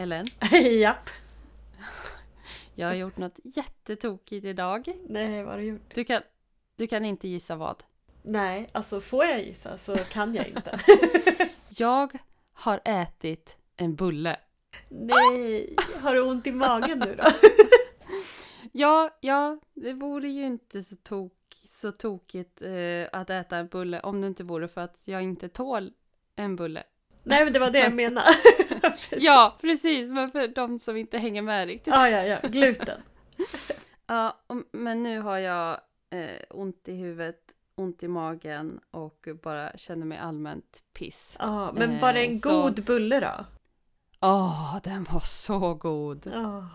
Ellen, Japp. jag har gjort något jättetokigt idag. Nej, vad har du gjort? Du kan, du kan inte gissa vad. Nej, alltså får jag gissa så kan jag inte. Jag har ätit en bulle. Nej, har du ont i magen nu då? Ja, ja, det vore ju inte så, tok, så tokigt eh, att äta en bulle om det inte vore för att jag inte tål en bulle. Nej, men det var det jag menade. Ja, precis, men för de som inte hänger med riktigt. Ja, ja, ja, gluten. Ja, men nu har jag eh, ont i huvudet, ont i magen och bara känner mig allmänt piss. Ja, men var det Eh, en så- god bulle då? Åh, den var så god! Ja.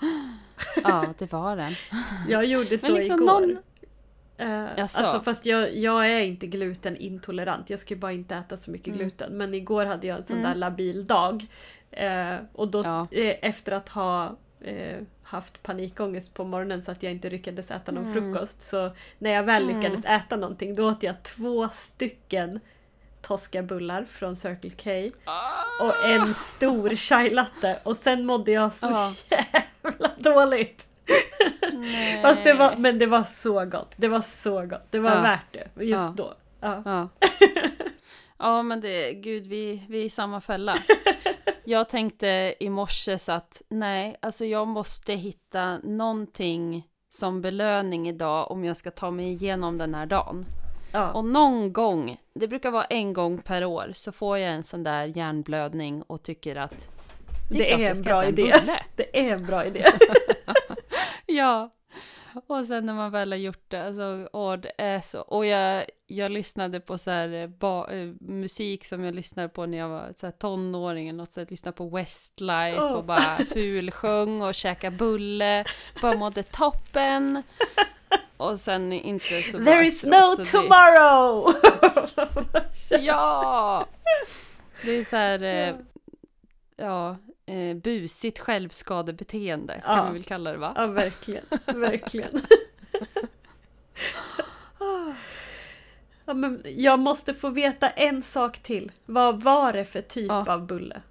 Ja, det var den. Jag gjorde så liksom igår. någon- Eh, alltså fast jag, jag är inte glutenintolerant, jag ju bara inte äta så mycket Mm. gluten. Men igår hade jag en sån Mm. där labil dag. Eh, och då Ja. eh, efter att ha eh, haft panikångest på morgonen så att jag inte lyckades äta någon Mm. frukost. Så när jag väl Mm. lyckades äta någonting då åt jag två stycken Tosca-bullar från Circle K. Och en stor chai latte och sen mådde jag så Ja. jävla dåligt. Nej. Fast det var, men det var så gott. Det var så gott. Det var Ja. värt det just Ja. då. Ja. Ja. ja, men det, gud, vi, vi är i samma fälla. Jag tänkte i morse att nej, alltså jag måste hitta någonting som belöning idag om jag ska ta mig igenom den här dagen. Ja. Och någon gång, det brukar vara en gång per år, så får jag en sån där hjärnblödning och tycker att det är, Det är en bra en idé. bulle. Det är en bra idé. Ja. Och sen när man väl har gjort det, alltså, åh, det är så. Och jag, jag lyssnade på så här, eh, ba, eh, musik som jag lyssnade på när jag var så här, tonåring, eller något så här, lyssnade på Westlife Åh. och bara fulsjöng och käka bulle, bara mådde toppen. Och sen inte så bra There is no tomorrow! Ja! Det är så här, eh, ja, eh, busigt självskadebeteende kan Ja. man väl kalla det va? ja, verkligen. Verkligen. Ja, men jag måste få veta en sak till. Vad var det för typ Ja. av bulle?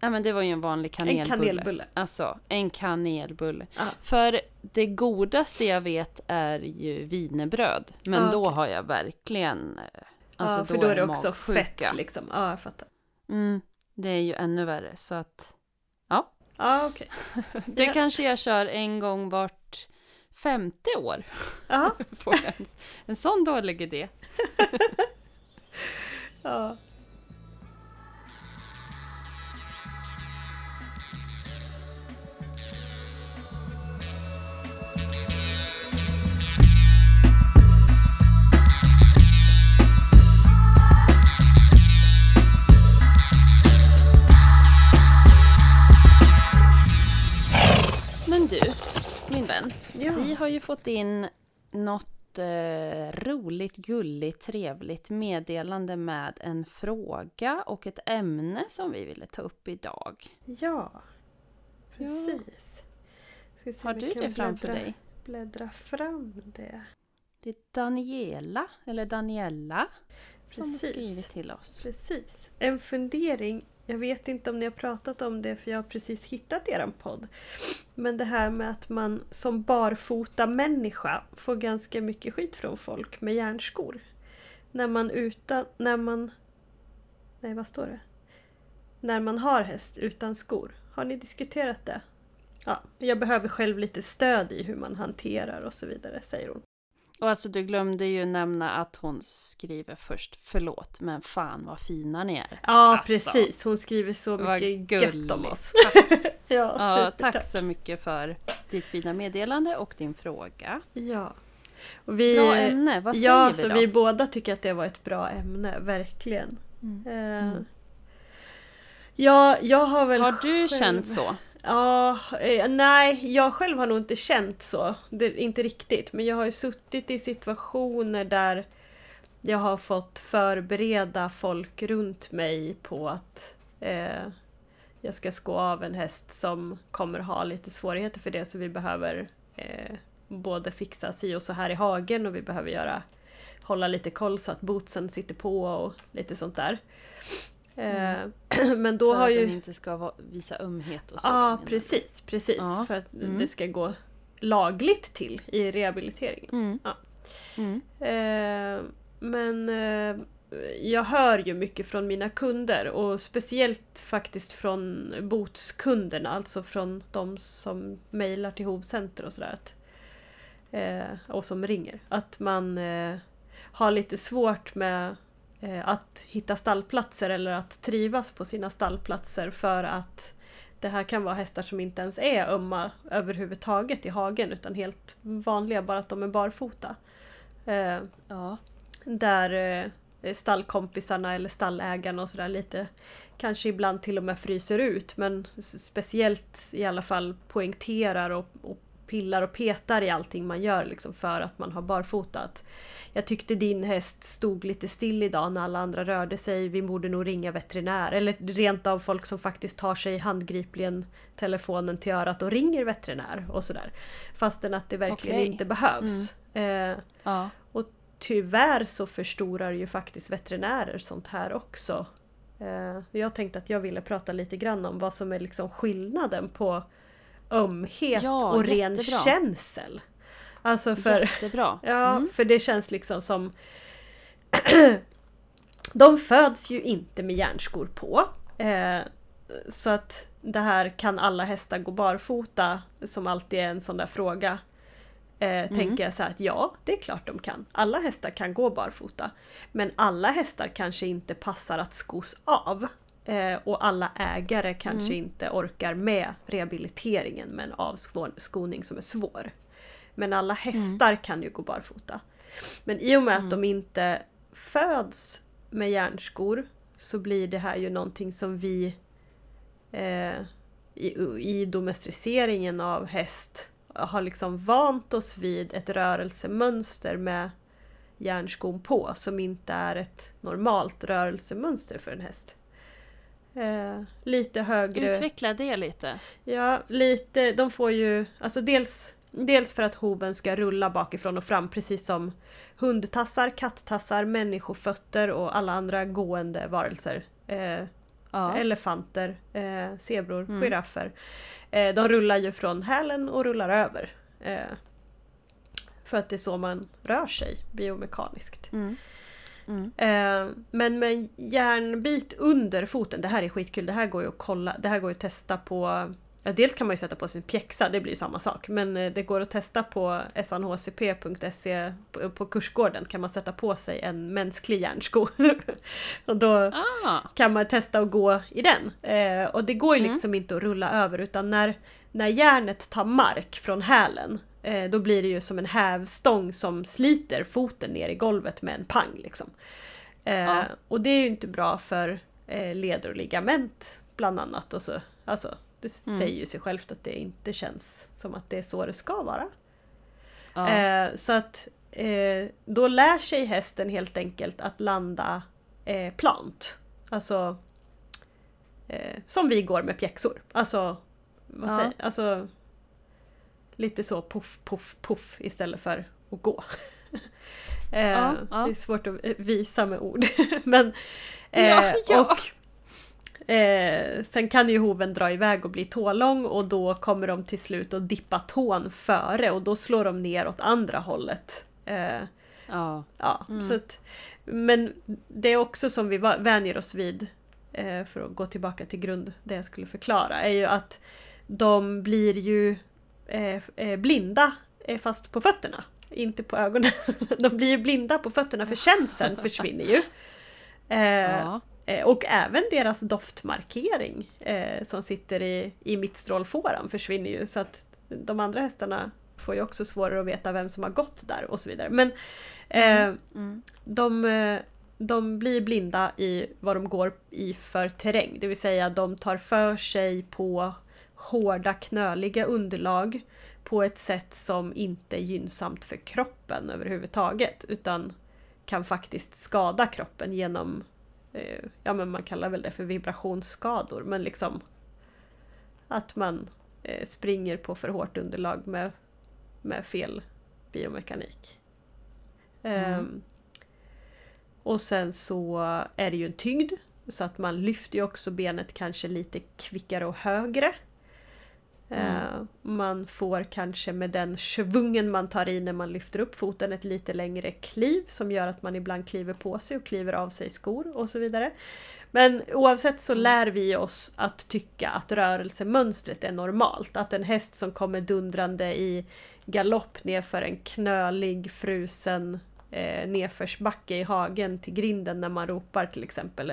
Ja men det var ju en vanlig kanelbulle. En kanelbulle. Alltså, en kanelbulle. Ja. För det godaste jag vet är ju wienerbröd. Men Ja, då har jag verkligen... eh, Alltså ja, för då är det också magsjuka. fett liksom. Ja, jag fattar. Mm, det är ju ännu värre. Så att Ja, okej. det Ja. kanske jag kör en gång vart femte år. En, en sån dålig idé. ja. Ju fått in något eh, roligt, gulligt, trevligt meddelande med en fråga och ett ämne som vi ville ta upp idag. Ja, precis. Ska se Har du det framför bläddra, dig? Bläddra fram det. Det är Daniela, eller Daniella, som har Precis. skrivit till oss. Precis. En fundering. Jag vet inte om ni har pratat om det för jag har precis hittat er podd. Men det här med att man som barfota människa får ganska mycket skit från folk med järnskor. När man utan... När man... Nej, vad står det? När man har häst utan skor. Har ni diskuterat det? Ja, jag behöver själv lite stöd i hur man hanterar och så vidare, säger hon. Och alltså du glömde ju nämna att hon skriver först förlåt, men fan vad fina ni är. Ja, Alltså, precis. Hon skriver så mycket gött om oss. Tack, ja, ja, tack så mycket för ditt fina meddelande och din fråga. Ja. Och vi, Bra ämne, vad säger ja, vi så då? vi båda tycker att det var ett bra ämne, verkligen. Mm. Eh, Mm. Ja, jag har väl Har du själv... känt så? Ja, eh, nej, jag själv har nog inte känt så. Det, inte riktigt. Men jag har ju suttit i situationer där jag har fått förbereda folk runt mig på att eh, jag ska skå av en häst som kommer ha lite svårigheter för det så vi behöver eh, både fixa si och så här i hagen och vi behöver göra hålla lite koll så att bootsen sitter på och lite sånt där. Mm. Men då För har att ju... den inte ska visa ömhet och så. Ja, precis. precis Ja. För att Mm. det ska gå lagligt till i rehabiliteringen. Mm. Ja. Mm. Eh, men eh, jag hör ju mycket från mina kunder och speciellt faktiskt från botskunderna, alltså från de som mejlar till Hovcenter och sådär. Eh, och som ringer. Att man eh, har lite svårt med eh, att hitta stallplatser eller att trivas på sina stallplatser för att det här kan vara hästar som inte ens är ömma överhuvudtaget i hagen utan helt vanliga, bara att de är barfota. Eh, Ja. där eh, stallkompisarna eller stallägarna och sådär lite kanske ibland till och med fryser ut men speciellt i alla fall poängterar och, och pillar och petar i allting man gör liksom för att man har barfotat. Jag tyckte din häst stod lite still idag när alla andra rörde sig. Vi borde nog ringa veterinär. Eller rent av folk som faktiskt tar sig handgripligen telefonen till örat och ringer veterinär och sådär. Fastän att det verkligen Okej. inte behövs. Eh, Ja. tyvärr så förstorar ju faktiskt veterinärer sånt här också. Eh, Jag tänkte att jag ville prata lite grann om vad som är liksom skillnaden på ömhet Ja, och ren jättebra. känsel. Alltså för, Jättebra. ja, Mm. för det känns liksom som... De föds ju inte med järnskor på. Eh, så att det här kan alla hästar gå barfota, som alltid är en sån där fråga. Eh, Tänker jag så här att ja, det är klart de kan. Alla hästar kan gå barfota. Men alla hästar kanske inte passar att skos av. Eh, och alla ägare kanske inte orkar med rehabiliteringen med en avskoning som är svår. Men alla hästar kan ju gå barfota. Men i och med att de inte föds med järnskor så blir det här ju någonting som vi eh, i, i domesticeringen av häst har liksom vant oss vid ett rörelsemönster med järnskon på som inte är ett normalt rörelsemönster för en häst. Eh, lite högre... Utveckla det lite. Ja, lite. De får ju, alltså dels, dels för att hoven ska rulla bakifrån och fram precis som hundtassar, kattassar, människofötter och alla andra gående varelser. Eh, Ja. Elefanter, eh, zebror, Mm. giraffer. Eh, de rullar ju från hälen och rullar över. Eh, för att det är så man rör sig biomekaniskt. Mm. Mm. Eh, men med en järnbit under foten, det här är skitkul, det här går ju att kolla, det här går ju att testa på Ja, dels kan man ju sätta på sin pjäxa, det blir ju samma sak. Men eh, det går att testa på snhcp.se på, kursgården kan man sätta på sig en mänsklig järnsko. och då Ah. kan man testa att gå i den. Eh, och det går ju Mm. liksom inte att rulla över utan när, när järnet tar mark från hälen då blir det ju som en hävstång som sliter foten ner i golvet med en pang. Liksom. Eh, Ja. Och det är ju inte bra för eh, leder och ligament bland annat. Och så, alltså, det Mm. säger ju sig självt att det inte känns som att det är så det ska vara. Ja. Eh, så att eh, då lär sig hästen helt enkelt att landa eh, plant. Alltså eh, som vi går med pjäxor. Alltså, vad Ja. säger, alltså lite så puff, puff, puff istället för att gå. eh, Ja, ja. Det är svårt att visa med ord. Men, eh, Ja. Och, Eh, sen kan ju hoven dra iväg och bli tålång och då kommer de till slut att dippa tån före och då slår de ner åt andra hållet. Eh, ja. ja, Mm. så att, men det är också som vi vänjer oss vid, eh, för att gå tillbaka till grund, det jag skulle förklara, är ju att de blir ju eh, eh, blinda eh, fast på fötterna. Inte på ögonen. De blir ju blinda på fötterna för känseln försvinner ju. Eh, ja. Och även deras doftmarkering eh, som sitter i, i mittstrålfåran försvinner ju så att de andra hästarna får ju också svårare att veta vem som har gått där och så vidare. Men eh, Mm. de, eh, de blir blinda i vad de går i för terräng. Det vill säga de tar för sig på hårda knöliga underlag på ett sätt som inte är gynnsamt för kroppen överhuvudtaget utan kan faktiskt skada kroppen genom eh, ja men man kallar väl det för vibrationsskador men liksom att man eh, springer på för hårt underlag med, med fel biomekanik. Mm. Ehm, och sen så är det ju en tyngd Så att man lyfter ju också benet kanske lite kvickare och högre. Mm. Man får kanske med den svungen man tar i när man lyfter upp foten ett lite längre kliv som gör att man ibland kliver på sig och kliver av sig skor och så vidare. Men oavsett så mm. lär vi oss att tycka att rörelsemönstret är normalt. Att en häst som kommer dundrande i galopp nerför en knölig, frusen eh, nedförsbacke i hagen till grinden när man ropar till exempel.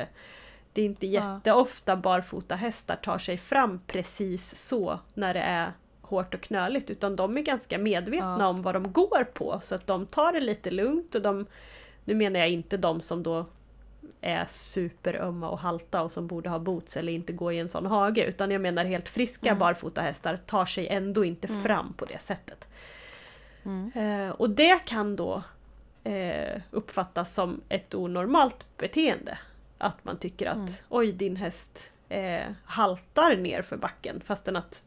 Det är inte jätteofta barfota hästar tar sig fram precis så när det är hårt och knöligt utan de är ganska medvetna ja. om vad de går på så att de tar det lite lugnt och de Nu menar jag inte de som då är superömma och halta och som borde ha boots eller inte gå i en sån hage utan jag menar helt friska mm. barfota hästar tar sig ändå inte mm. fram på det sättet. Mm. Eh, och det kan då eh, uppfattas som ett onormalt beteende. Att man tycker att mm. oj din häst eh, haltar ner för backen fastän att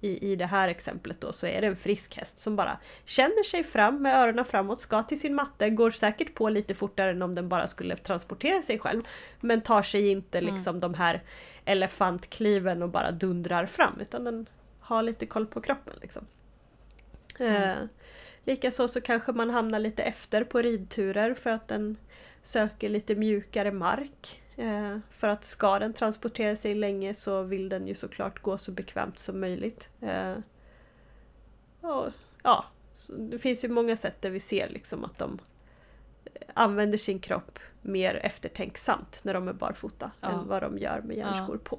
i, i det här exemplet då så är det en frisk häst som bara känner sig fram med öronen framåt, ska till sin matte, går säkert på lite fortare än om den bara skulle transportera sig själv. Men tar sig inte mm. liksom de här elefantkliven och bara dundrar fram utan den har lite koll på kroppen. Liksom. Mm. Eh, Likaså så kanske man hamnar lite efter på ridturer för att den söker lite mjukare mark. Eh, för att ska den transportera sig länge så vill den ju såklart gå så bekvämt som möjligt. Eh, och, ja, det finns ju många sätt där vi ser liksom att de använder sin kropp mer eftertänksamt när de är barfota ja. än vad de gör med järnskor ja. på.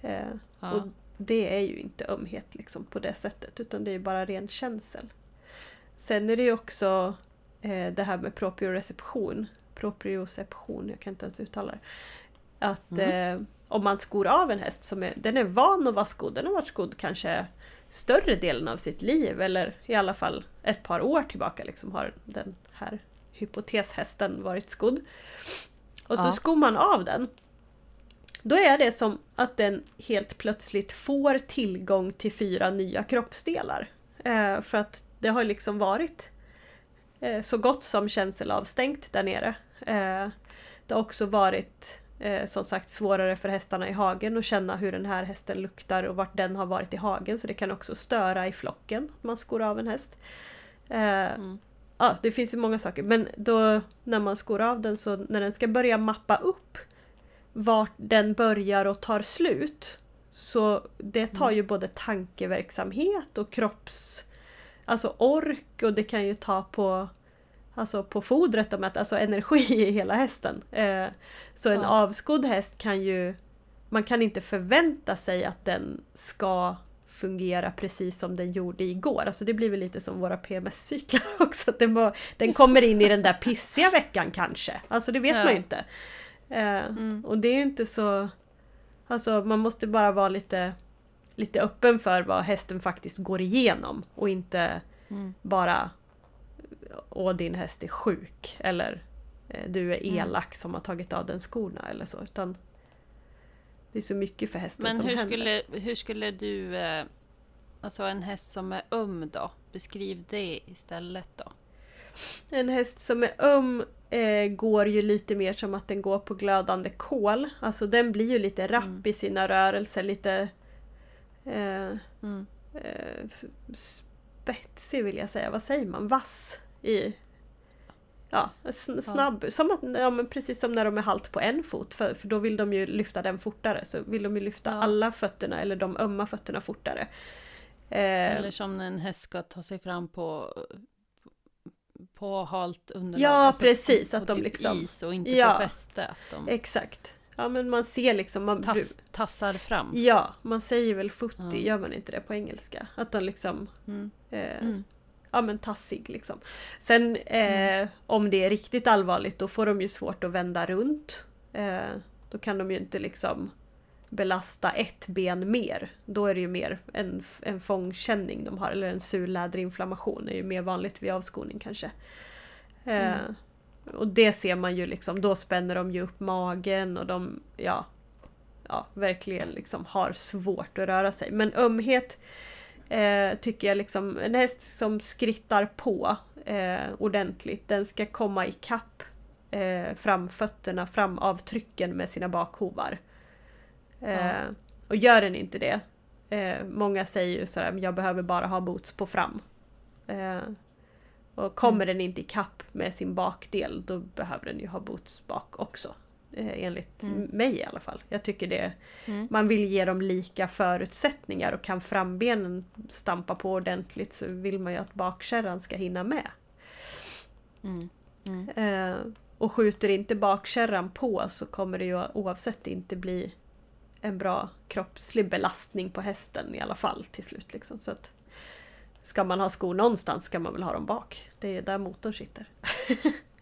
Eh, ja. Och det är ju inte ömhet liksom på det sättet utan det är bara ren känsel. Sen är det ju också eh, det här med proprioreception. Proprioception, jag kan inte ens uttala det. Att mm. eh, om man skor av en häst som är, den är van att vara skodd, den har varit skodd kanske större delen av sitt liv eller i alla fall ett par år tillbaka liksom har den här hypoteshästen varit skodd. Och så ja. skor man av den. Då är det som att den helt plötsligt får tillgång till fyra nya kroppsdelar. Eh, för att det har liksom varit eh, så gott som känselavstängt där nere. Eh, det har också varit eh, som sagt svårare för hästarna i hagen att känna hur den här hästen luktar och vart den har varit i hagen så det kan också störa i flocken om man skor av en häst. Eh, mm. Ja, det finns ju många saker men då när man skor av den så när den ska börja mappa upp vart den börjar och tar slut så det tar mm. ju både tankeverksamhet och kropps alltså ork och det kan ju ta på Alltså på fodret de äter, alltså energi i hela hästen. Eh, så en ja. avskodd häst kan ju Man kan inte förvänta sig att den ska fungera precis som den gjorde igår. Alltså det blir väl lite som våra PMS-cyklar också. Att den, bara, den kommer in i den där pissiga veckan kanske. Alltså det vet ja. man ju inte. Eh, mm. Och det är ju inte så... Alltså man måste bara vara lite lite öppen för vad hästen faktiskt går igenom och inte mm. bara Åh din häst är sjuk eller eh, Du är mm. elak mm. som har tagit av den skorna eller så utan Det är så mycket för hästen Men som hur händer. skulle, hur skulle du eh, Alltså en häst som är öm då? Beskriv det istället då. En häst som är öm eh, går ju lite mer som att den går på glödande kol. Alltså den blir ju lite rapp mm. i sina rörelser, lite Eh, mm. eh, spetsig vill jag säga, vad säger man? Vass i Ja, snabb. Ja. Som att, ja, men precis som när de är halt på en fot för, för då vill de ju lyfta den fortare. Så vill de ju lyfta ja. alla fötterna eller de ömma fötterna fortare. Eh, eller som när en häst ska ta sig fram på på halt underlag. Ja alltså precis, på, att de typ liksom... is och inte ja, får fäste. Att de... Exakt. Ja men man ser liksom... Man, Tass, tassar fram. Ja, man säger väl footy, ja. gör man inte det på engelska? Att de liksom... Mm. Eh, mm. Ja men tassig liksom. Sen eh, mm. om det är riktigt allvarligt då får de ju svårt att vända runt. Eh, då kan de ju inte liksom belasta ett ben mer. Då är det ju mer en, en fångkänning de har, eller en surläderinflammation är ju mer vanligt vid avskoning kanske. Eh, mm. Och det ser man ju liksom, då spänner de ju upp magen och de ja, ja, verkligen liksom har svårt att röra sig. Men ömhet eh, tycker jag liksom, en häst som skrittar på eh, ordentligt, den ska komma ikapp eh, framfötterna, framavtrycken med sina bakhovar. Eh, Ja. Och gör den inte det, eh, många säger ju sådär, jag behöver bara ha boots på fram. Eh, och kommer den inte ikapp med sin bakdel, då behöver den ju ha boots bak också. Eh, enligt Mm. mig i alla fall. Jag tycker det Mm. man vill ge dem lika förutsättningar och kan frambenen stampa på ordentligt så vill man ju att bakkärran ska hinna med. Mm. Mm. Eh, och skjuter inte bakkärran på så kommer det ju oavsett inte bli en bra kroppslig belastning på hästen i alla fall till slut. Liksom. Så att, ska man ha skor någonstans ska man väl ha dem bak. Det är där motorn sitter.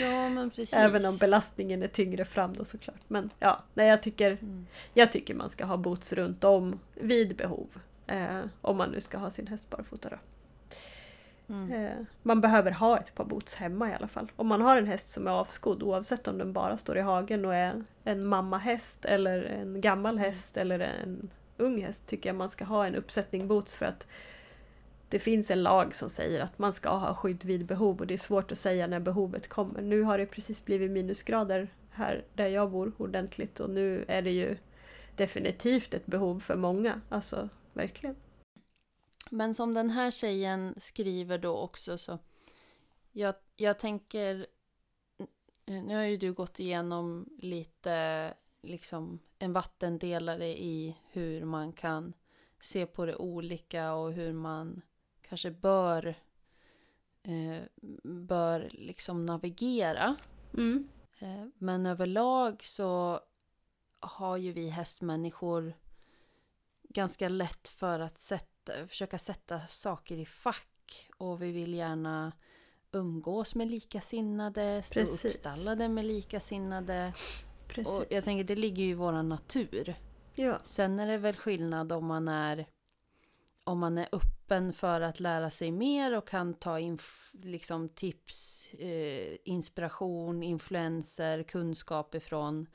Ja men precis. Även om belastningen är tyngre fram då såklart. Men ja, nej, jag, tycker, Mm. jag tycker man ska ha boots runt om vid behov. Eh, om man nu ska ha sin häst barfota då. Mm. Eh, man behöver ha ett par boots hemma i alla fall. Om man har en häst som är avskodd oavsett om den bara står i hagen och är en mammahäst eller en gammal häst eller en ung häst tycker jag man ska ha en uppsättning boots för att det finns en lag som säger att man ska ha skydd vid behov och det är svårt att säga när behovet kommer. Nu har det precis blivit minusgrader här där jag bor ordentligt och nu är det ju definitivt ett behov för många. Alltså verkligen. Men som den här tjejen skriver då också så jag, jag tänker nu har ju du gått igenom lite liksom en vattendelare i hur man kan se på det olika och hur man kanske bör eh, bör liksom navigera. Mm. Eh, Men överlag så har ju vi hästmänniskor ganska lätt för att sätta, försöka sätta saker i fack. Och vi vill gärna umgås med likasinnade, stå Precis. uppstallade med likasinnade. Precis. Och jag tänker det ligger ju i vår natur. ja. Sen är det väl skillnad om man är om man är öppen för att lära sig mer och kan ta in liksom tips, eh, inspiration, influenser, kunskap ifrån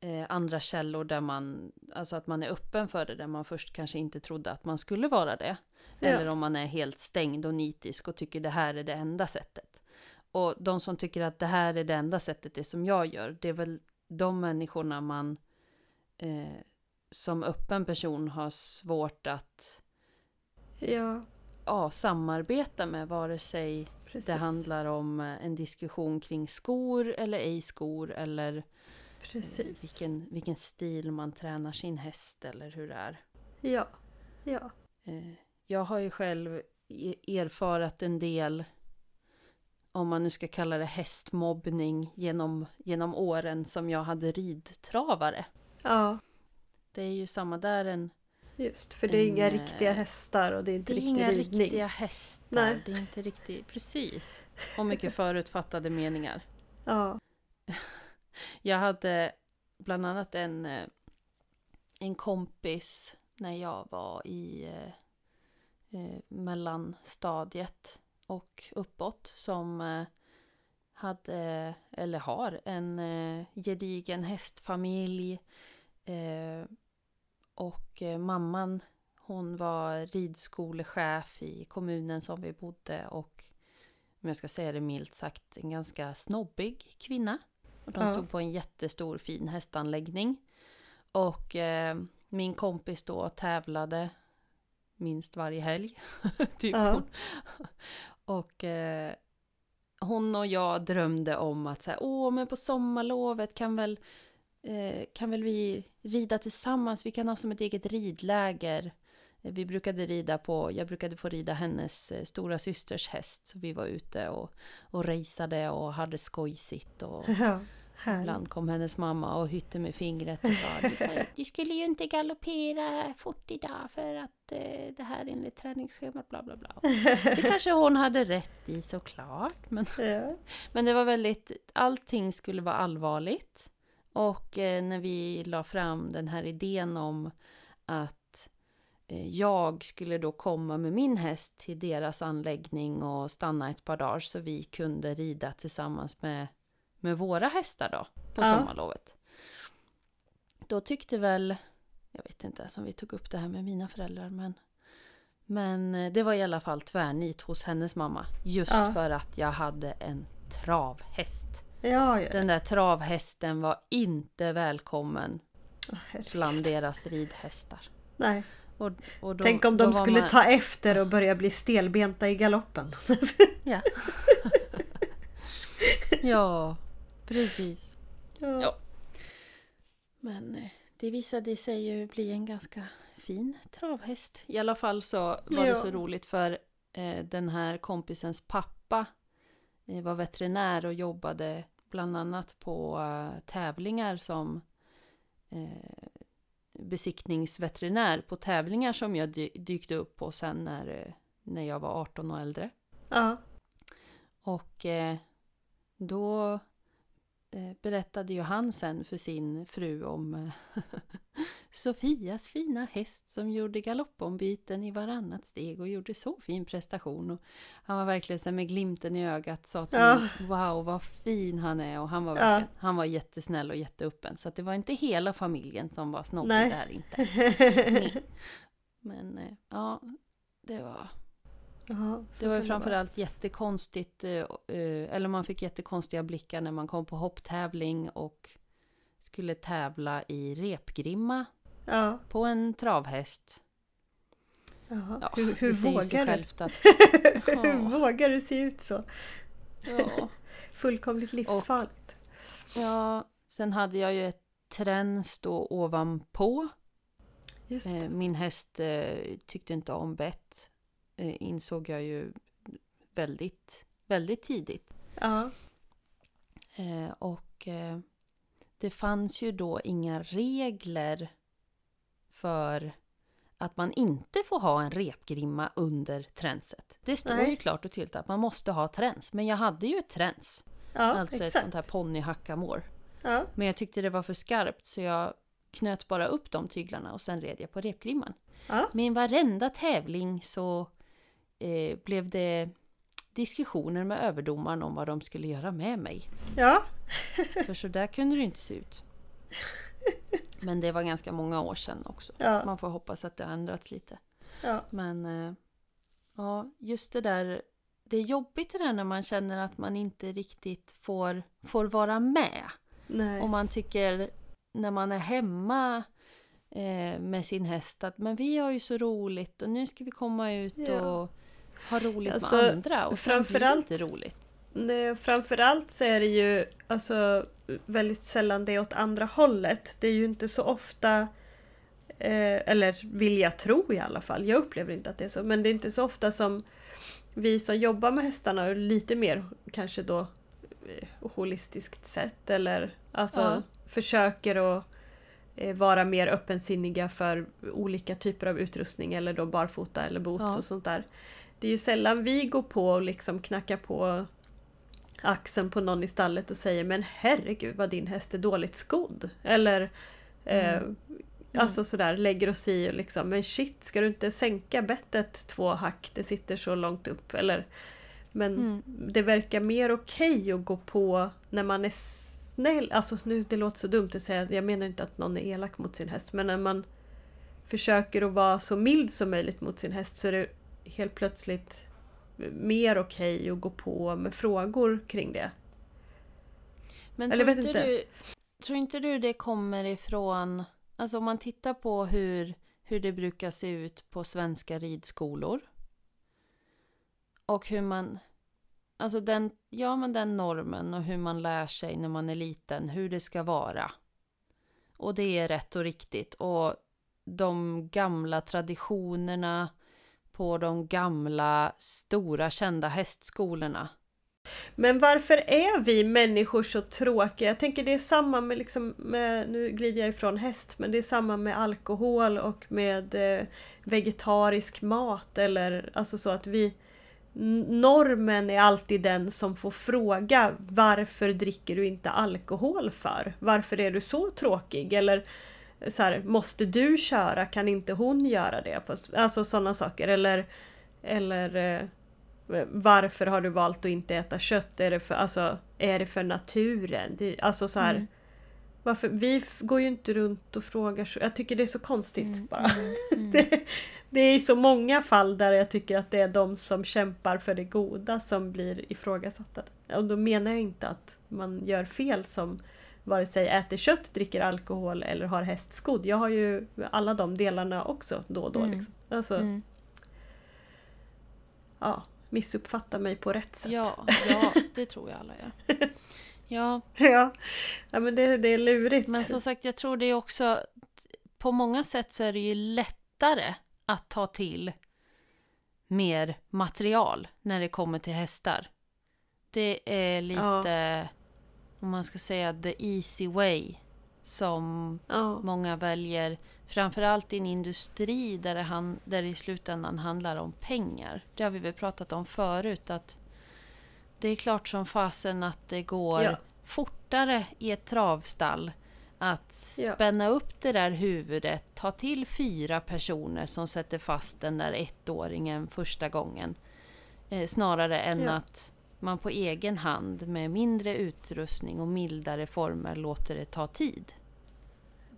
eh, andra källor där man, alltså att man är öppen för det där man först kanske inte trodde att man skulle vara det. Ja. Eller om man är helt stängd och nitisk och tycker det här är det enda sättet. Och de som tycker att det här är det enda sättet, det som jag gör, det är väl de människorna man eh, som öppen person har svårt att Ja, ja, samarbeta med vare sig precis. det handlar om eh, en diskussion kring skor eller ej skor eller eh, Precis. vilken, vilken stil man tränar sin häst eller hur det är. Ja. Ja. Eh, Jag har ju själv e- erfarat en del, om man nu ska kalla det hästmobbning, genom, genom åren som jag hade ridtravare. Ja, Det är ju samma där, en, just. För det är En, inga eh, riktiga hästar och det är inte det är riktig inga ridning. riktiga hästar. Nej. Det är inte riktigt, precis. Och mycket förutfattade meningar. Ja. Jag hade bland annat en, eh, en kompis när jag var i eh, eh, mellanstadiet och uppåt som eh, hade, eller har, en eh, gedigen hästfamilj. Eh, och eh, mamman, hon var ridskolechef i kommunen som vi bodde och om jag ska säga det milt sagt, en ganska snobbig kvinna. Och de Ja. stod på en jättestor fin hästanläggning. Och eh, min kompis då tävlade minst varje helg. typ Ja. hon. Och eh, hon och jag drömde om att säga, åh men på sommarlovet kan väl, kan väl vi rida tillsammans, vi kan ha som ett eget ridläger. Eh, Vi brukade rida på, jag brukade få rida hennes eh, stora systers häst. Så vi var ute och, och raceade och hade skojsigt. Och Ja. Ibland kom hennes mamma och hytte med fingret och sa du, skulle ju inte galoppera fort idag för att eh, det här är enligt träningsschemat bla bla bla. Det kanske hon hade rätt i såklart. Men, Ja. men det var väldigt, allting skulle vara allvarligt. Och eh, när vi la fram den här idén om att eh, jag skulle då komma med min häst till deras anläggning och stanna ett par dagar så vi kunde rida tillsammans med, med våra hästar då på Ja. sommarlovet. Då tyckte väl, jag vet inte ens om vi tog upp det här med mina föräldrar men men eh, det var i alla fall tvärnit hos hennes mamma. Just Ja. för att jag hade en travhäst. Ja, ja. Den där travhästen var inte välkommen herregud. bland deras ridhästar. Nej. Och, och då, Tänk om de skulle man- ta efter och börja bli stelbenta i galoppen. Ja. ja, precis. Ja. Ja. Men eh, det visade sig ju bli en ganska fin travhäst. I alla fall så var det så roligt för eh, den här kompisens pappa eh, var veterinär och jobbade bland annat på eh, tävlingar som eh, besiktningsveterinär på tävlingar som jag dy- dykte upp på sen när, när jag var 18 och äldre. Ja. Och eh, då berättade ju han sen för sin fru om Sofias fina häst som gjorde galoppombyten i varannat steg och gjorde så fin prestation. Och han var verkligen så med glimten i ögat sa till Ja. mig Wow vad fin han är och han var, Ja. han var jättesnäll och jätteöppen. Så att det var inte hela familjen som var snobbig där inte. Nej. Men eh, ja, det var så det var ju framförallt jättekonstigt, eh, eh, eller man fick jättekonstiga blickar när man kom på hopptävling och skulle tävla i repgrimma Ja. på en travhäst. Ja. Ja, hur hur vågar du? självt att... hur vågar du se ut så? Ja, Fullkomligt livsfarligt. ja, sen hade jag ju ett träns då ovanpå. Just Eh, det. min häst eh, tyckte inte om bett, eh, insåg jag ju väldigt, väldigt tidigt. Ja. Och det fanns ju då inga regler för att man inte får ha en repgrimma under tränset. Det står Nej. ju klart och tydligt att man måste ha träns. Men jag hade ju ett träns, Ja, alltså ett exakt. sånt här ponnyhackamår. Ja. Men jag tyckte det var för skarpt så jag knöt bara upp de tyglarna och sen red jag på repgrimman. Ja. Med varenda tävling så eh, blev det diskussioner med överdomaren om vad de skulle göra med mig. ja. För så där kunde det inte se ut. Men det var ganska många år sedan också. Ja. Man får hoppas att det har ändrats lite. ja. Men eh, ja, just det där. Det är jobbigt det där när man känner att man inte riktigt får, får vara med. Nej. Och man tycker när man är hemma eh, med sin häst att men vi har ju så roligt och nu ska vi komma ut Ja. och ha roligt Alltså, med andra och sen blir det inte roligt. Nej, framförallt så är det ju alltså, väldigt sällan det är åt andra hållet. Det är ju inte så ofta, eh, eller vill jag tro i alla fall, jag upplever inte att det är så, men det är inte så ofta som vi som jobbar med hästarna lite mer kanske då eh, holistiskt sett eller alltså Ja. försöker att eh, vara mer öppensinniga för olika typer av utrustning eller då barfota eller boots Ja. och sånt där. Det är ju sällan vi går på och liksom knackar på axeln på någon i stallet och säger men herregud vad din häst är dåligt skodd. Eller eh, Mm. Alltså sådär lägger oss i och liksom men shit ska du inte sänka bettet två hack det sitter så långt upp eller Men Mm. det verkar mer okej att gå på när man är snäll. Alltså nu det låter så dumt att säga, jag menar inte att någon är elak mot sin häst men när man försöker att vara så mild som möjligt mot sin häst så är det helt plötsligt mer okej att gå på med frågor kring det. Men Eller tror vet inte, inte. Du, tror inte du det kommer ifrån, alltså om man tittar på hur, hur det brukar se ut på svenska ridskolor. Och hur man, alltså den, ja men den normen och hur man lär sig när man är liten, hur det ska vara. Och det är rätt och riktigt. Och de gamla traditionerna på de gamla stora kända hästskolorna. Men varför är vi människor så tråkiga? Jag tänker det är samma med, liksom, med nu glider jag ifrån häst, men det är samma med alkohol och med eh, vegetarisk mat eller alltså så att vi Normen är alltid den som får fråga varför dricker du inte alkohol för? Varför är du så tråkig? Eller så här, måste du köra? Kan inte hon göra det? Alltså sådana saker. Eller, eller eh, varför har du valt att inte äta kött? Är det för, alltså, är det för naturen? Det, alltså så här, Mm. varför, vi går ju inte runt och frågar så. Jag tycker det är så konstigt Mm, bara. mm, mm. Det, det är så många fall där jag tycker att det är de som kämpar för det goda som blir ifrågasatta. Och då menar jag inte att man gör fel som vare sig äter kött, dricker alkohol eller har hästskodd. Jag har ju alla de delarna också då och då. Mm. Liksom. Alltså, Mm. ja, missuppfatta mig på rätt sätt. Ja, ja, det tror jag alla gör. Ja, ja. ja men det, det är lurigt. men som sagt, jag tror det är också... På många sätt så är det ju lättare att ta till mer material när det kommer till hästar. Det är lite, om man ska säga, the easy way som ja. många väljer. Framförallt i en industri där det, han, där det i slutändan handlar om pengar. Det har vi väl pratat om förut att det är klart som fasen att det går Ja. fortare i ett travstall att Ja. spänna upp det där huvudet, ta till fyra personer som sätter fast den där ettåringen första gången. Eh, snarare än Ja. att man på egen hand med mindre utrustning och mildare former låter det ta tid.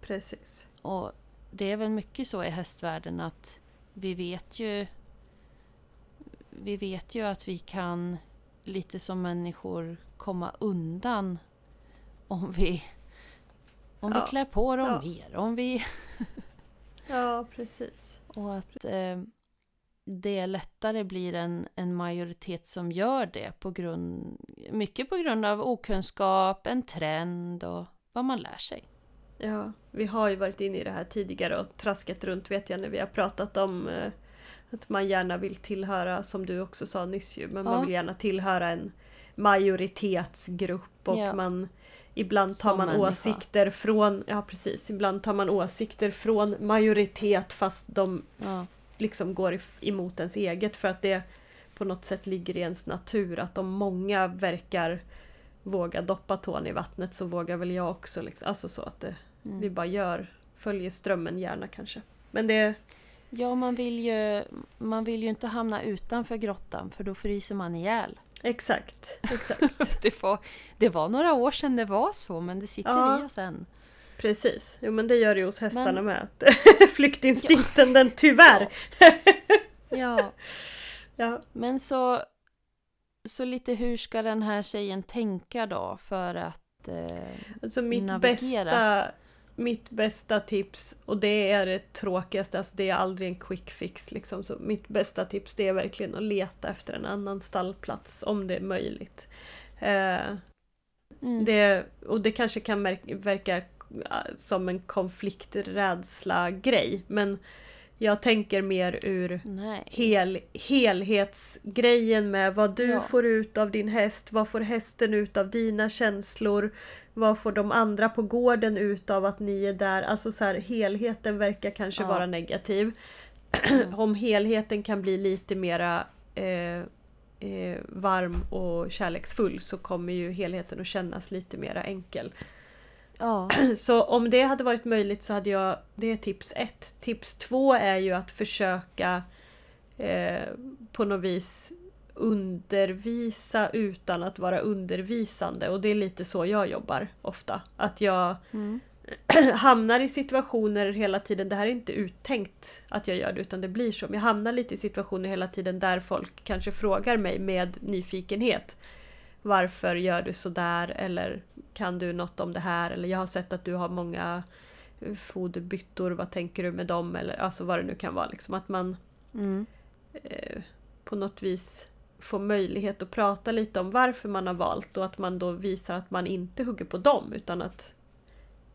Precis. Och det är väl mycket så i hästvärlden att vi vet ju vi vet ju att vi kan lite som människor komma undan om vi om Ja. vi klär på dem Ja. mer. Om vi, Ja, precis. och att eh, det lättare blir en, en majoritet som gör det på grund, mycket på grund av okunskap, en trend och vad man lär sig. Ja, vi har ju varit inne i det här tidigare och traskat runt vet jag när vi har pratat om eh, att man gärna vill tillhöra, som du också sa nyss ju, men Ja. man vill gärna tillhöra en majoritetsgrupp och Ja. man Ibland tar Som man människa. åsikter från, ja precis, ibland tar man åsikter från majoritet fast de Ja, liksom går emot ens eget för att det på något sätt ligger i ens natur att om många verkar våga doppa tån i vattnet så vågar väl jag också. Liksom. Alltså så att det, mm. vi bara gör, följer strömmen gärna kanske. Men det, Ja, man vill, ju, man vill ju inte hamna utanför grottan för då fryser man ihjäl. exakt, exakt. Det var, det var några år sedan det var så, men det sitter Ja. i oss än. Precis, jo men det gör det ju hos hästarna Men- med. Flyktinstinkten den tyvärr! Ja, Ja. men så, så lite hur ska den här tjejen tänka då för att... Eh, Alltså mitt Navigera. bästa, mitt bästa tips, och det är det tråkigaste, alltså det är aldrig en quick fix liksom. Så mitt bästa tips det är verkligen att leta efter en annan stallplats om det är möjligt. Eh, mm, det, och det kanske kan verka som en konflikträdsla-grej, men jag tänker mer ur hel, helhetsgrejen med vad du Ja. får ut av din häst, vad får hästen ut av dina känslor, vad får de andra på gården ut av att ni är där? Alltså så här, helheten verkar kanske Ja. vara negativ. Mm. Om helheten kan bli lite mera eh, eh, varm och kärleksfull så kommer ju helheten att kännas lite mera enkel. Ja, Så om det hade varit möjligt så hade jag... Det är tips ett. Tips två är ju att försöka eh, på något vis undervisa utan att vara undervisande. Och det är lite så jag jobbar ofta. Att jag mm, hamnar i situationer hela tiden, det här är inte uttänkt att jag gör det utan det blir så. Men jag hamnar lite i situationer hela tiden där folk kanske frågar mig med nyfikenhet. Varför gör du sådär? Eller kan du något om det här? Eller jag har sett att du har många foderbyttor, vad tänker du med dem? Eller alltså vad det nu kan vara. Liksom att man mm, eh, på något vis får möjlighet att prata lite om varför man har valt och att man då visar att man inte hugger på dem utan att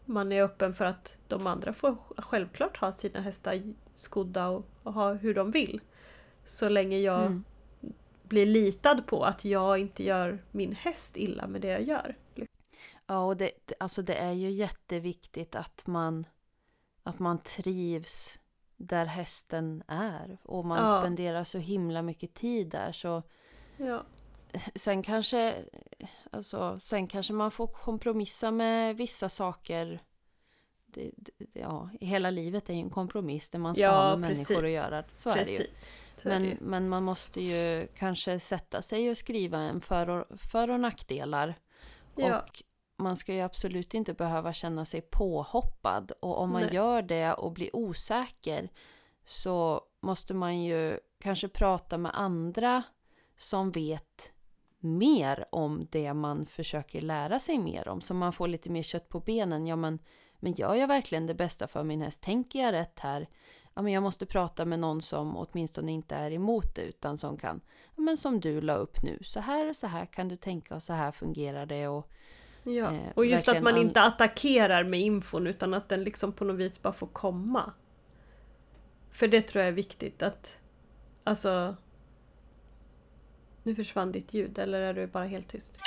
man är öppen för att de andra får självklart ha sina hästar skodda och, och ha hur de vill. Så länge jag mm. Blir litad på att jag inte gör min häst illa med det jag gör. Ja, och det, alltså det är ju jätteviktigt att man, att man trivs där hästen är. Och man Ja. spenderar så himla mycket tid där. Så Ja, sen kanske, alltså, sen kanske man får kompromissa med vissa saker. Det, det, ja, hela livet är ju en kompromiss där man ska Ja, ha med människor att precis. göra. Så precis. Är det ju. Men man måste ju kanske sätta sig och skriva en för och, för och nackdelar. Ja, Och man ska ju absolut inte behöva känna sig påhoppad. Och om man Nej. gör det och blir osäker så måste man ju kanske prata med andra som vet mer om det man försöker lära sig mer om. Så man får lite mer kött på benen. Ja, men, men gör jag verkligen det bästa för min häst? Tänker jag rätt här? Ja, men jag måste prata med någon som åtminstone inte är emot det utan som kan, ja, men som du la upp nu. Så här och så här kan du tänka och så här fungerar det. Och, ja. Eh, och just att man inte attackerar med infon utan att den liksom på något vis bara får komma. För det tror jag är viktigt att Alltså Nu försvann ditt ljud eller är du bara helt tyst?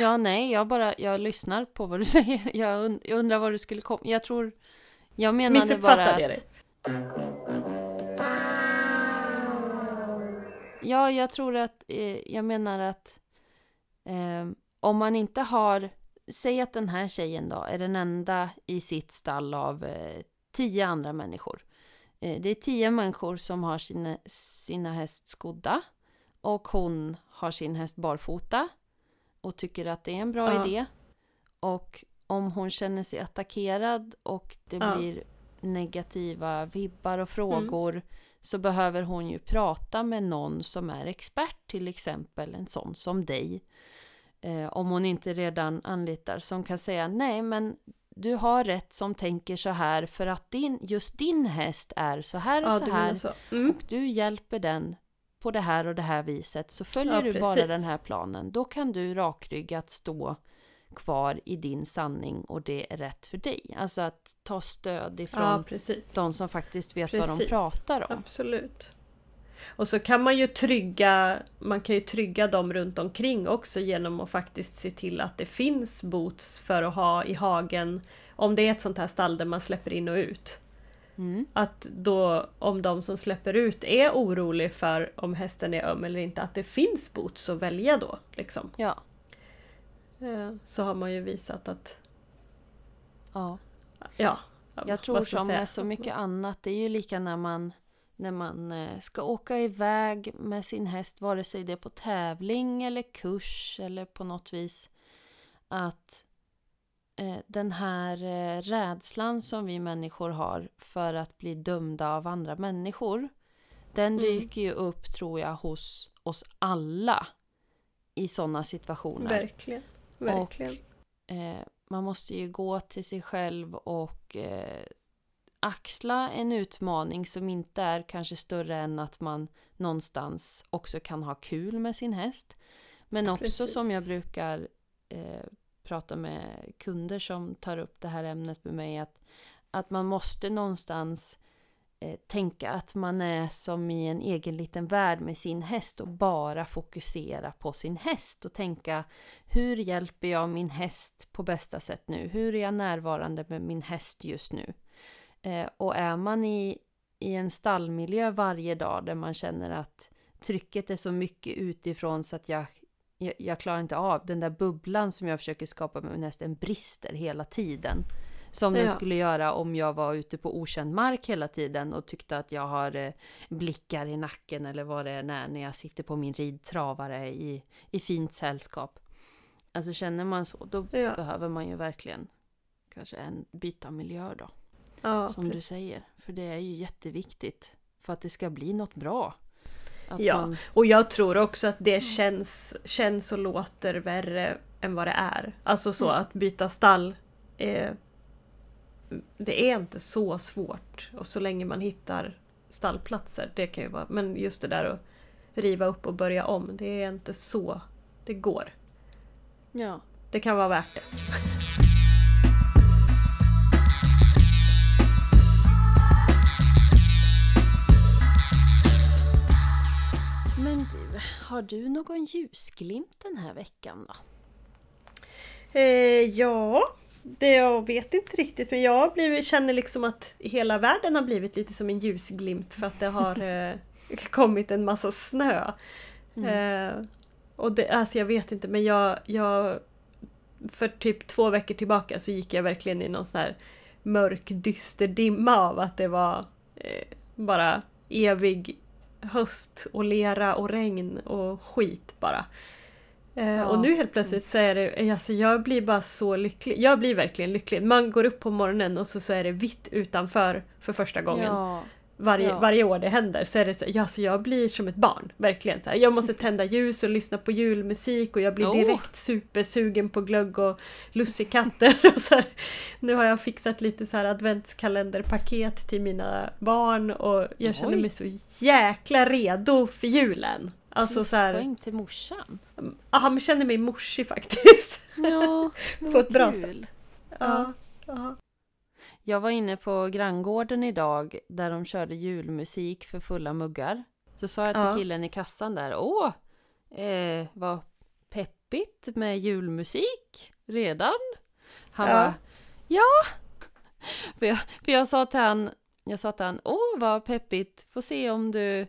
Ja, nej, jag bara, jag lyssnar på vad du säger. Jag, und jag undrar vad du skulle komma... Jag tror... Jag menade bara att... Jag dig? Ja, jag tror att... Eh, jag menar att... Eh, om man inte har... Säg att den här tjejen då är den enda i sitt stall av eh, tio andra människor. Eh, det är tio människor som har sina, sina häst skodda. Och hon har sin häst barfota och tycker att det är en bra ja. idé. Och om hon känner sig attackerad och det ja. blir negativa vibbar och frågor mm. så behöver hon ju prata med någon som är expert, till exempel en sån som dig. Eh, om hon inte redan anlitar, som kan säga nej men du har rätt som tänker så här för att din, just din häst är så här och ja, så här. Så. Mm. Och du hjälper den på det här och det här viset så följer ja, du bara den här planen. Då kan du rakryggat stå kvar i din sanning och det är rätt för dig. Alltså att ta stöd ifrån ja, de som faktiskt vet precis. vad de pratar om. Absolut. Och så kan man ju trygga Man kan ju trygga dem runt omkring också genom att faktiskt se till att det finns boots för att ha i hagen Om det är ett sånt här stall där man släpper in och ut. Mm. Att då om de som släpper ut är orolig för om hästen är öm eller inte, att det finns boots att välja då. Liksom. Ja. Eh, så har man ju visat att... Ja. Ja. Jag tror som med så mycket annat, det är ju lika när man när man eh, ska åka iväg med sin häst, vare sig det är på tävling eller kurs eller på något vis. Att den här eh, rädslan som vi människor har för att bli dömda av andra människor. Den mm. dyker ju upp tror jag hos oss alla i sådana situationer. Verkligen. Verkligen. Och, eh, man måste ju gå till sig själv och eh, axla en utmaning som inte är kanske större än att man någonstans också kan ha kul med sin häst. Men också Precis. som jag brukar eh, prata med kunder som tar upp det här ämnet med mig att, att man måste någonstans eh, tänka att man är som i en egen liten värld med sin häst och bara fokusera på sin häst och tänka hur hjälper jag min häst på bästa sätt nu? Hur är jag närvarande med min häst just nu? Eh, och är man i, i en stallmiljö varje dag där man känner att trycket är så mycket utifrån så att jag jag, jag, klarar inte av den där bubblan som jag försöker skapa med nästan brister hela tiden. Som ja. den skulle göra om jag var ute på okänd mark hela tiden och tyckte att jag har eh, blickar i nacken eller vad det än är när jag sitter på min ridtravare i, i fint sällskap. Alltså känner man så, då ja. behöver man ju verkligen kanske en byta miljö då. Ja, som precis. du säger. För det är ju jätteviktigt för att det ska bli något bra. Ja, man... och jag tror också att det känns, känns och låter värre än vad det är. Alltså så mm. att byta stall är, Det är inte så svårt. Och så länge man hittar stallplatser, det kan ju vara... Men just det där att riva upp och börja om, det är inte så det går. Ja. Det kan vara värt det. Har du någon ljusglimt den här veckan då? Eh, ja, det jag vet inte riktigt men jag blivit, känner liksom att hela världen har blivit lite som en ljusglimt för att det har eh, kommit en massa snö. Mm. Eh, och det, alltså jag vet inte men jag, jag för typ två veckor tillbaka så gick jag verkligen i någon sån här mörk dyster dimma av att det var eh, bara evig höst och lera och regn och skit bara. Eh, Ja. Och nu helt plötsligt så är det, alltså jag blir bara så lycklig. Jag blir verkligen lycklig. Man går upp på morgonen och så, så är det vitt utanför för första gången. Ja, Varje, ja. varje år det händer så är det så, ja, så jag blir som ett barn. Verkligen. Så här. Jag måste tända ljus och lyssna på julmusik och jag blir Oh. direkt supersugen på glögg och lussekatter. och så här. Nu har jag fixat lite så här adventskalenderpaket till mina barn och jag känner Oj. mig så jäkla redo för julen. Alltså så här, till morsan. aha, men känner mig morsig faktiskt. Ja, På ett bra kul. Ja. Ja. Jag var inne på granngården idag där de körde julmusik för fulla muggar. Så sa jag till Ja. killen i kassan där, åh, eh, vad peppigt med julmusik redan. Han Ja. bara, ja. För jag, för jag sa till han, jag sa till han, åh vad peppigt, får se om du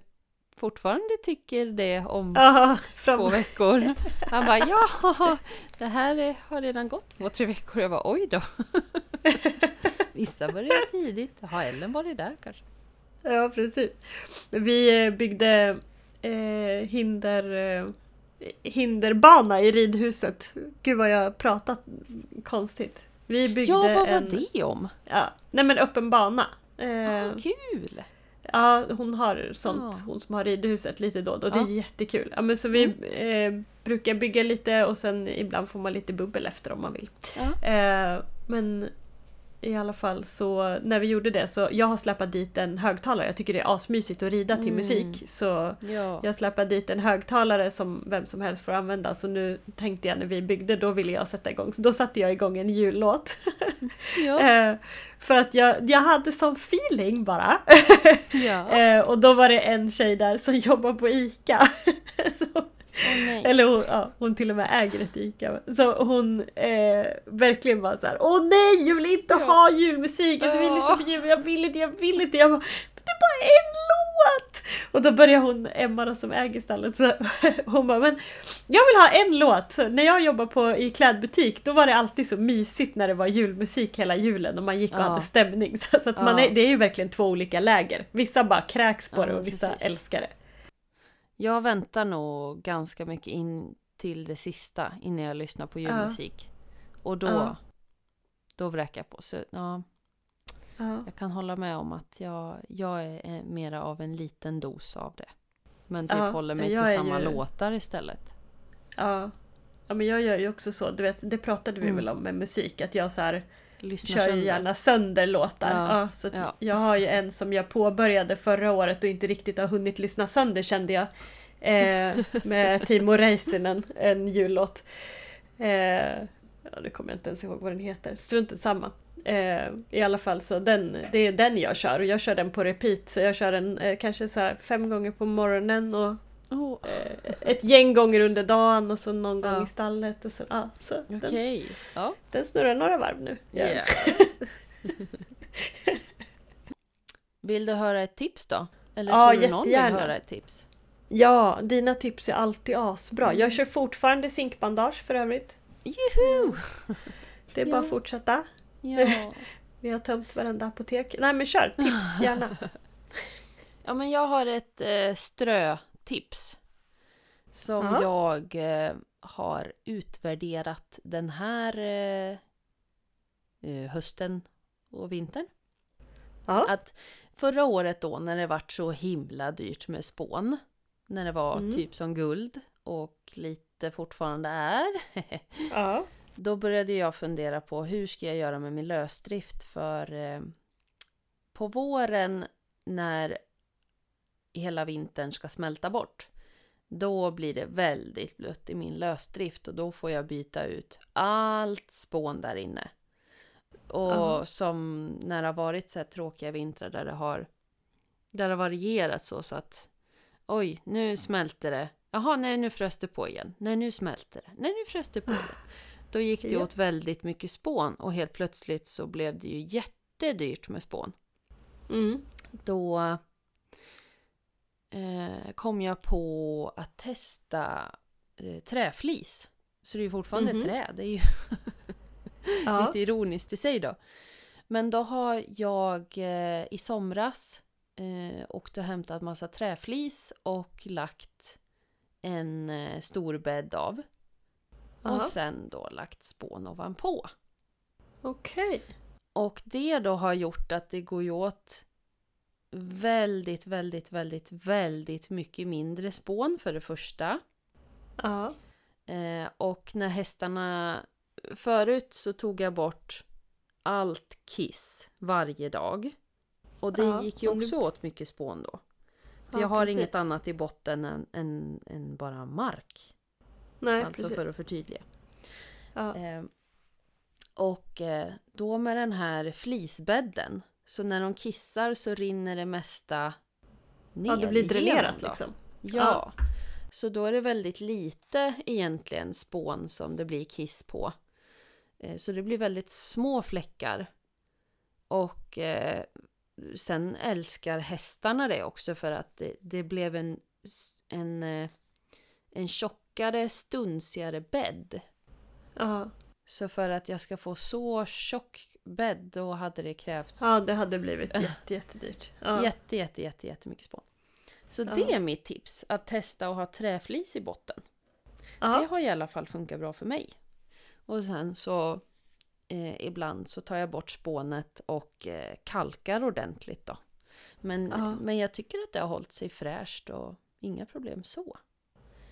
fortfarande tycker det om Aha, två veckor. Han bara, ja, det här är- har redan gått två, tre veckor. Jag bara, oj då. Vissa börjar tidigt. Har Ellen varit där kanske? Ja, precis. Vi eh, byggde eh, hinder, eh, hinderbana i ridhuset. Gud vad jag pratat konstigt. Vi byggde Ja, vad var en... det om? Ja, nej men öppen bana. Eh, Ah, kul! Ja, hon har sånt, Ja. hon som har ridhuset lite då och då. Det Ja. är jättekul. Ja, men så vi eh, brukar bygga lite och sen ibland får man lite bubbel efter om man vill. Eh, men i alla fall så när vi gjorde det så jag har släpat dit en högtalare. Jag tycker det är asmysigt att rida till Mm. musik. Så Ja. jag släpade dit en högtalare som vem som helst får använda. Så nu tänkte jag när vi byggde, då ville jag sätta igång. Så då satte jag igång en jullåt. Ja. Eh, för att jag, jag hade sån feeling bara. ja. Eh, och då var det en tjej där som jobbar på ICA. nej. eller hon, ja, hon till och med äger ett ICA. Så hon eh, verkligen var så här: Åh nej, jag vill inte Ja. ha julmusik! Alltså, jag vill jul, jag vill inte, jag vill inte. Jag bara, men det är bara en låt! Och då börjar hon, Emma då, som äger stallet, så hon bara, men jag vill ha en låt! Så när jag jobbade på, i klädbutik, då var det alltid så mysigt när det var julmusik hela julen och man gick och Ja. hade stämning. Så, så att man är, det är ju verkligen två olika läger. Vissa bara kräks på det och vissa precis. älskar det. Jag väntar nog ganska mycket in till det sista innan jag lyssnar på julmusik. Och då, Ja. då vräker jag på. Så, ja, Ja. jag kan hålla med om att jag, jag är eh, mera av en liten dos av det. Men typ håller mig jag till samma ju- låtar istället. Ja. ja, men jag gör ju också så. Du vet, det pratade vi Mm. väl om med musik, att jag så här, Lyssnar kör sönder. gärna sönder låtar. Ja, Ja, så ja. Jag har ju en som jag påbörjade förra året och inte riktigt har hunnit lyssna sönder kände jag. Eh, med Timo Räisänen, en jullåt. Eh, ja, nu kommer jag inte ens ihåg vad den heter. Strunt samma. Eh, I alla fall så den, det är den jag kör och jag kör den på repeat. Så jag kör den eh, kanske så fem gånger på morgonen och Oh, ett gäng gånger under dagen och så någon gång Ja. i stallet. Och så, ja, så den, Okej. Ja. den snurrar några varv nu. Yeah. vill du höra ett tips då? Eller Ja, tror du någon vill höra ett tips? Ja, dina tips är alltid asbra. Mm. Jag kör fortfarande zinkbandage för övrigt. Juhu! Det är bara att fortsätta. Ja. Vi har tömt varenda apotek. Nej men kör, tips gärna. ja, men jag har ett eh, strötips. Som Ja. jag eh, har utvärderat den här eh, eh, hösten och vintern. Ja. Att förra året då när det vart så himla dyrt med spån. När det var Mm. typ som guld och lite fortfarande är. ja. Då började jag fundera på hur ska jag göra med min lösdrift för eh, på våren när hela vintern ska smälta bort då blir det väldigt blött i min lösdrift och då får jag byta ut allt spån där inne. Och Ja. som när det har varit så här tråkiga vintrar där det har där det har varierat så, så att oj, nu smälter det. Jaha, nej nu frös det på igen. Nej, nu smälter det. Nej, nu frös det på igen. Då gick det åt väldigt mycket spån och helt plötsligt så blev det ju jättedyrt med spån. Mm. Då eh, kom jag på att testa eh, träflis. Så det är ju fortfarande Mhm. trä, det är ju Ja. lite ironiskt i sig då. Men då har jag eh, i somras eh, åkt och hämtat massa träflis och lagt en eh, stor bädd av. Aha. och sen då lagt spån ovanpå. Okej. Och det då har gjort att det går ju åt väldigt, väldigt, väldigt, väldigt mycket mindre spån för det första. Ja. Eh, och när hästarna... Förut så tog jag bort allt kiss varje dag. Och det Ja, gick ju om du- också åt mycket spån då. För Ja, jag har precis. inget annat i botten än, än, än bara mark. Nej, alltså precis. för att förtydliga. Ja. Eh, och eh, då med den här flisbädden, så när de kissar så rinner det mesta ner ja, det blir dränerat då. liksom. Ja. Så då är det väldigt lite egentligen spån som det blir kiss på. Eh, Så det blir väldigt små fläckar. Och eh, sen älskar hästarna det också för att det, det blev en, en, eh, en tjockare, stunsigare bädd. Ja. Så för att jag ska få så tjock bädd då hade det krävts ja, det hade blivit jätte, jättedyrt. Ja. jätte, jätte, jätte, jättemycket spån. Så Ja. det är mitt tips, att testa att ha träflis i botten. Det Ja. har i alla fall funkat bra för mig. Och sen så eh, ibland så tar jag bort spånet och eh, kalkar ordentligt då. Men, Ja. men jag tycker att det har hållit sig fräscht och inga problem så.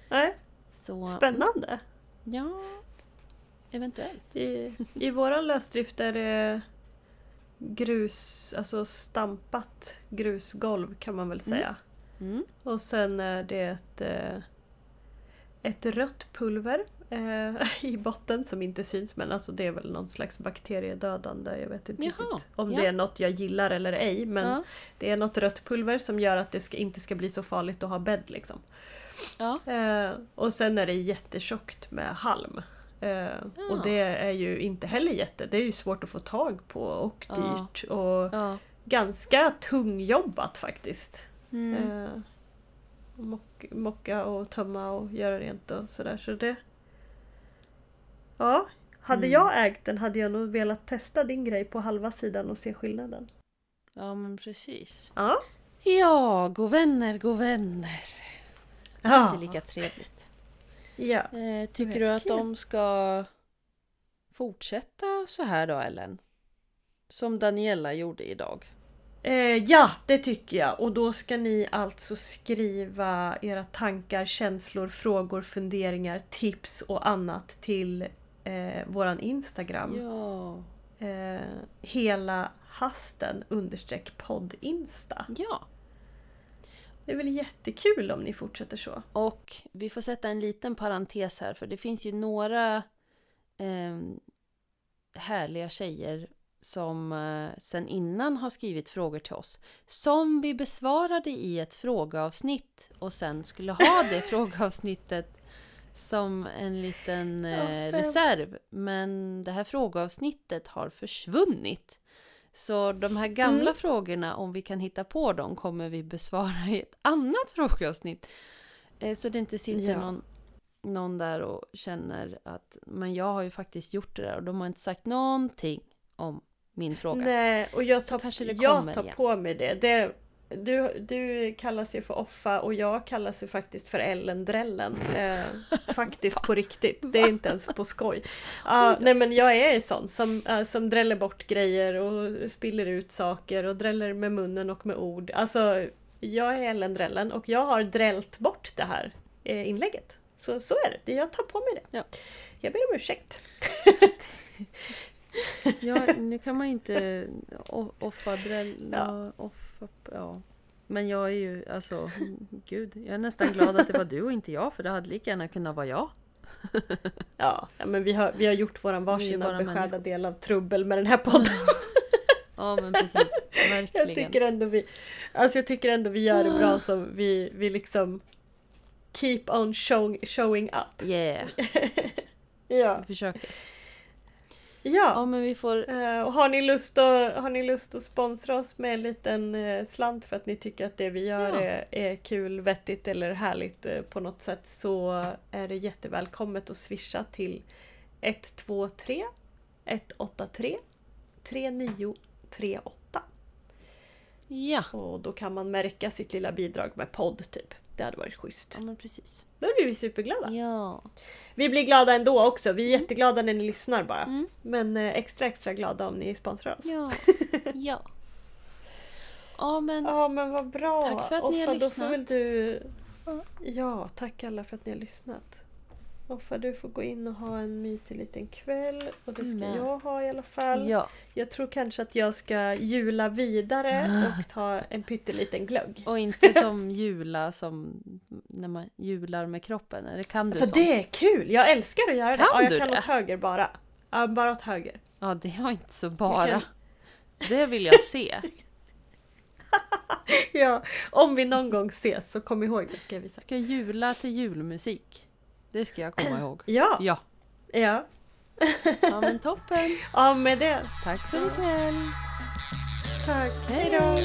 Nej, så spännande. Ja, eventuellt. I, I våran lösdrift är det grus, alltså stampat grusgolv kan man väl säga. Mm. Och sen är det ett, eh, ett rött pulver eh, i botten som inte syns men alltså det är väl någon slags bakteriedödande. Jag vet inte Jaha, riktigt om ja. det är något jag gillar eller ej. Men Ja, det är något rött pulver som gör att det ska, inte ska bli så farligt att ha bädd. Liksom. ja, Eh, och sen är det jättetjockt med halm. Eh, Och det är ju inte heller jätte, det är ju svårt att få tag på och Ja. dyrt och ja. ganska tungjobbat faktiskt. Mm. Eh, mock, mocka och tömma och göra rent och sådär. Så det... Ja, hade Mm. jag ägt den hade jag nog velat testa din grej på halva sidan och se skillnaden. ja, men precis. Ja, Ja, god vänner, god vänner. Det är ja. lika trevligt. Ja. Eh, tycker du att Verkligen. de ska fortsätta så här då, Ellen? Som Daniela gjorde idag. Eh, ja, det tycker jag. Och då ska ni alltså skriva era tankar, känslor, frågor, funderingar, tips och annat till eh, våran Instagram. Ja. Eh, hela hasten understreck podd Insta. Ja. Det är väl jättekul om ni fortsätter så. Och vi får sätta en liten parentes här, för det finns ju några eh, härliga tjejer som eh, sen innan har skrivit frågor till oss. Som vi besvarade i ett frågeavsnitt och sen skulle ha det frågeavsnittet som en liten eh, sen- reserv. Men det här frågeavsnittet har försvunnit. Så de här gamla Mm. frågorna, om vi kan hitta på dem, kommer vi besvara i ett annat frågeavsnitt. Eh, Så det inte sitter Ja. någon, någon där och känner att men jag har ju faktiskt gjort det där och de har inte sagt någonting om min fråga. Nej, och jag tar, jag tar igen. på mig det. det du, du kallas ju för Offa och jag kallas ju faktiskt för Ellen Drällen. Eh, faktiskt på riktigt. Det är inte ens på skoj. Ja, nej men jag är sån som, eh, som dräller bort grejer och spiller ut saker och dräller med munnen och med ord. Alltså, jag är Ellen Drällen och jag har drällt bort det här eh, inlägget. Så, så är det. Jag tar på mig det. Ja. Jag ber om ursäkt. Ja, nu kan man inte offa dräll... Ja. Ja. Ja. Men jag är ju, alltså, gud. Jag är nästan glad att det var du och inte jag, för det hade lika gärna kunnat vara jag. Ja, men vi har, vi har gjort våran bara varsina beskärda del av trubbel med den här podden. Ja, men precis. Jag Verkligen. tycker ändå vi, alltså jag tycker ändå vi gör det bra som vi, vi liksom keep on show, showing up. Yeah, Ja, vi försöker. Ja, ja. men vi får... Eh, och har ni, lust att, har ni lust att sponsra oss med en liten eh, slant för att ni tycker att det vi gör Ja. är, är kul, vettigt eller härligt eh, på något sätt så är det jättevälkommet att swisha till 123 183 3938. Ja, Och då kan man märka sitt lilla bidrag med podd typ. Det hade varit schysst. ja men precis. Då blir vi superglada. Ja. Vi blir glada ändå också. Vi är jätteglada när ni lyssnar bara. Mm. Men eh, extra extra glada om ni sponsrar oss. Ja. Ja. Ja men Ja men vad bra! Tack för att ni har Offa, då får lyssnat. väl du... Ja, tack alla för att ni har lyssnat. Offa, du får gå in och ha en mysig liten kväll. Och det ska med. jag ha i alla fall. ja. Jag tror kanske att jag ska jula vidare och ta en pytteliten glögg. Och inte som jula som när man jular med kroppen. Eller kan du För sånt? det är kul! Jag älskar att göra det. Kan Ja, jag du kan det? åt höger bara. Ja, bara åt höger. Ja, det har inte så bara. kan- Det vill jag se. Ja, om vi någon gång ses så kom ihåg det ska jag visa. Ska jula till julmusik. Det ska jag komma ihåg. Ja, Ja. ja. Ja men toppen. Ja, med det. Tack för ikväll. Tack. Hej då.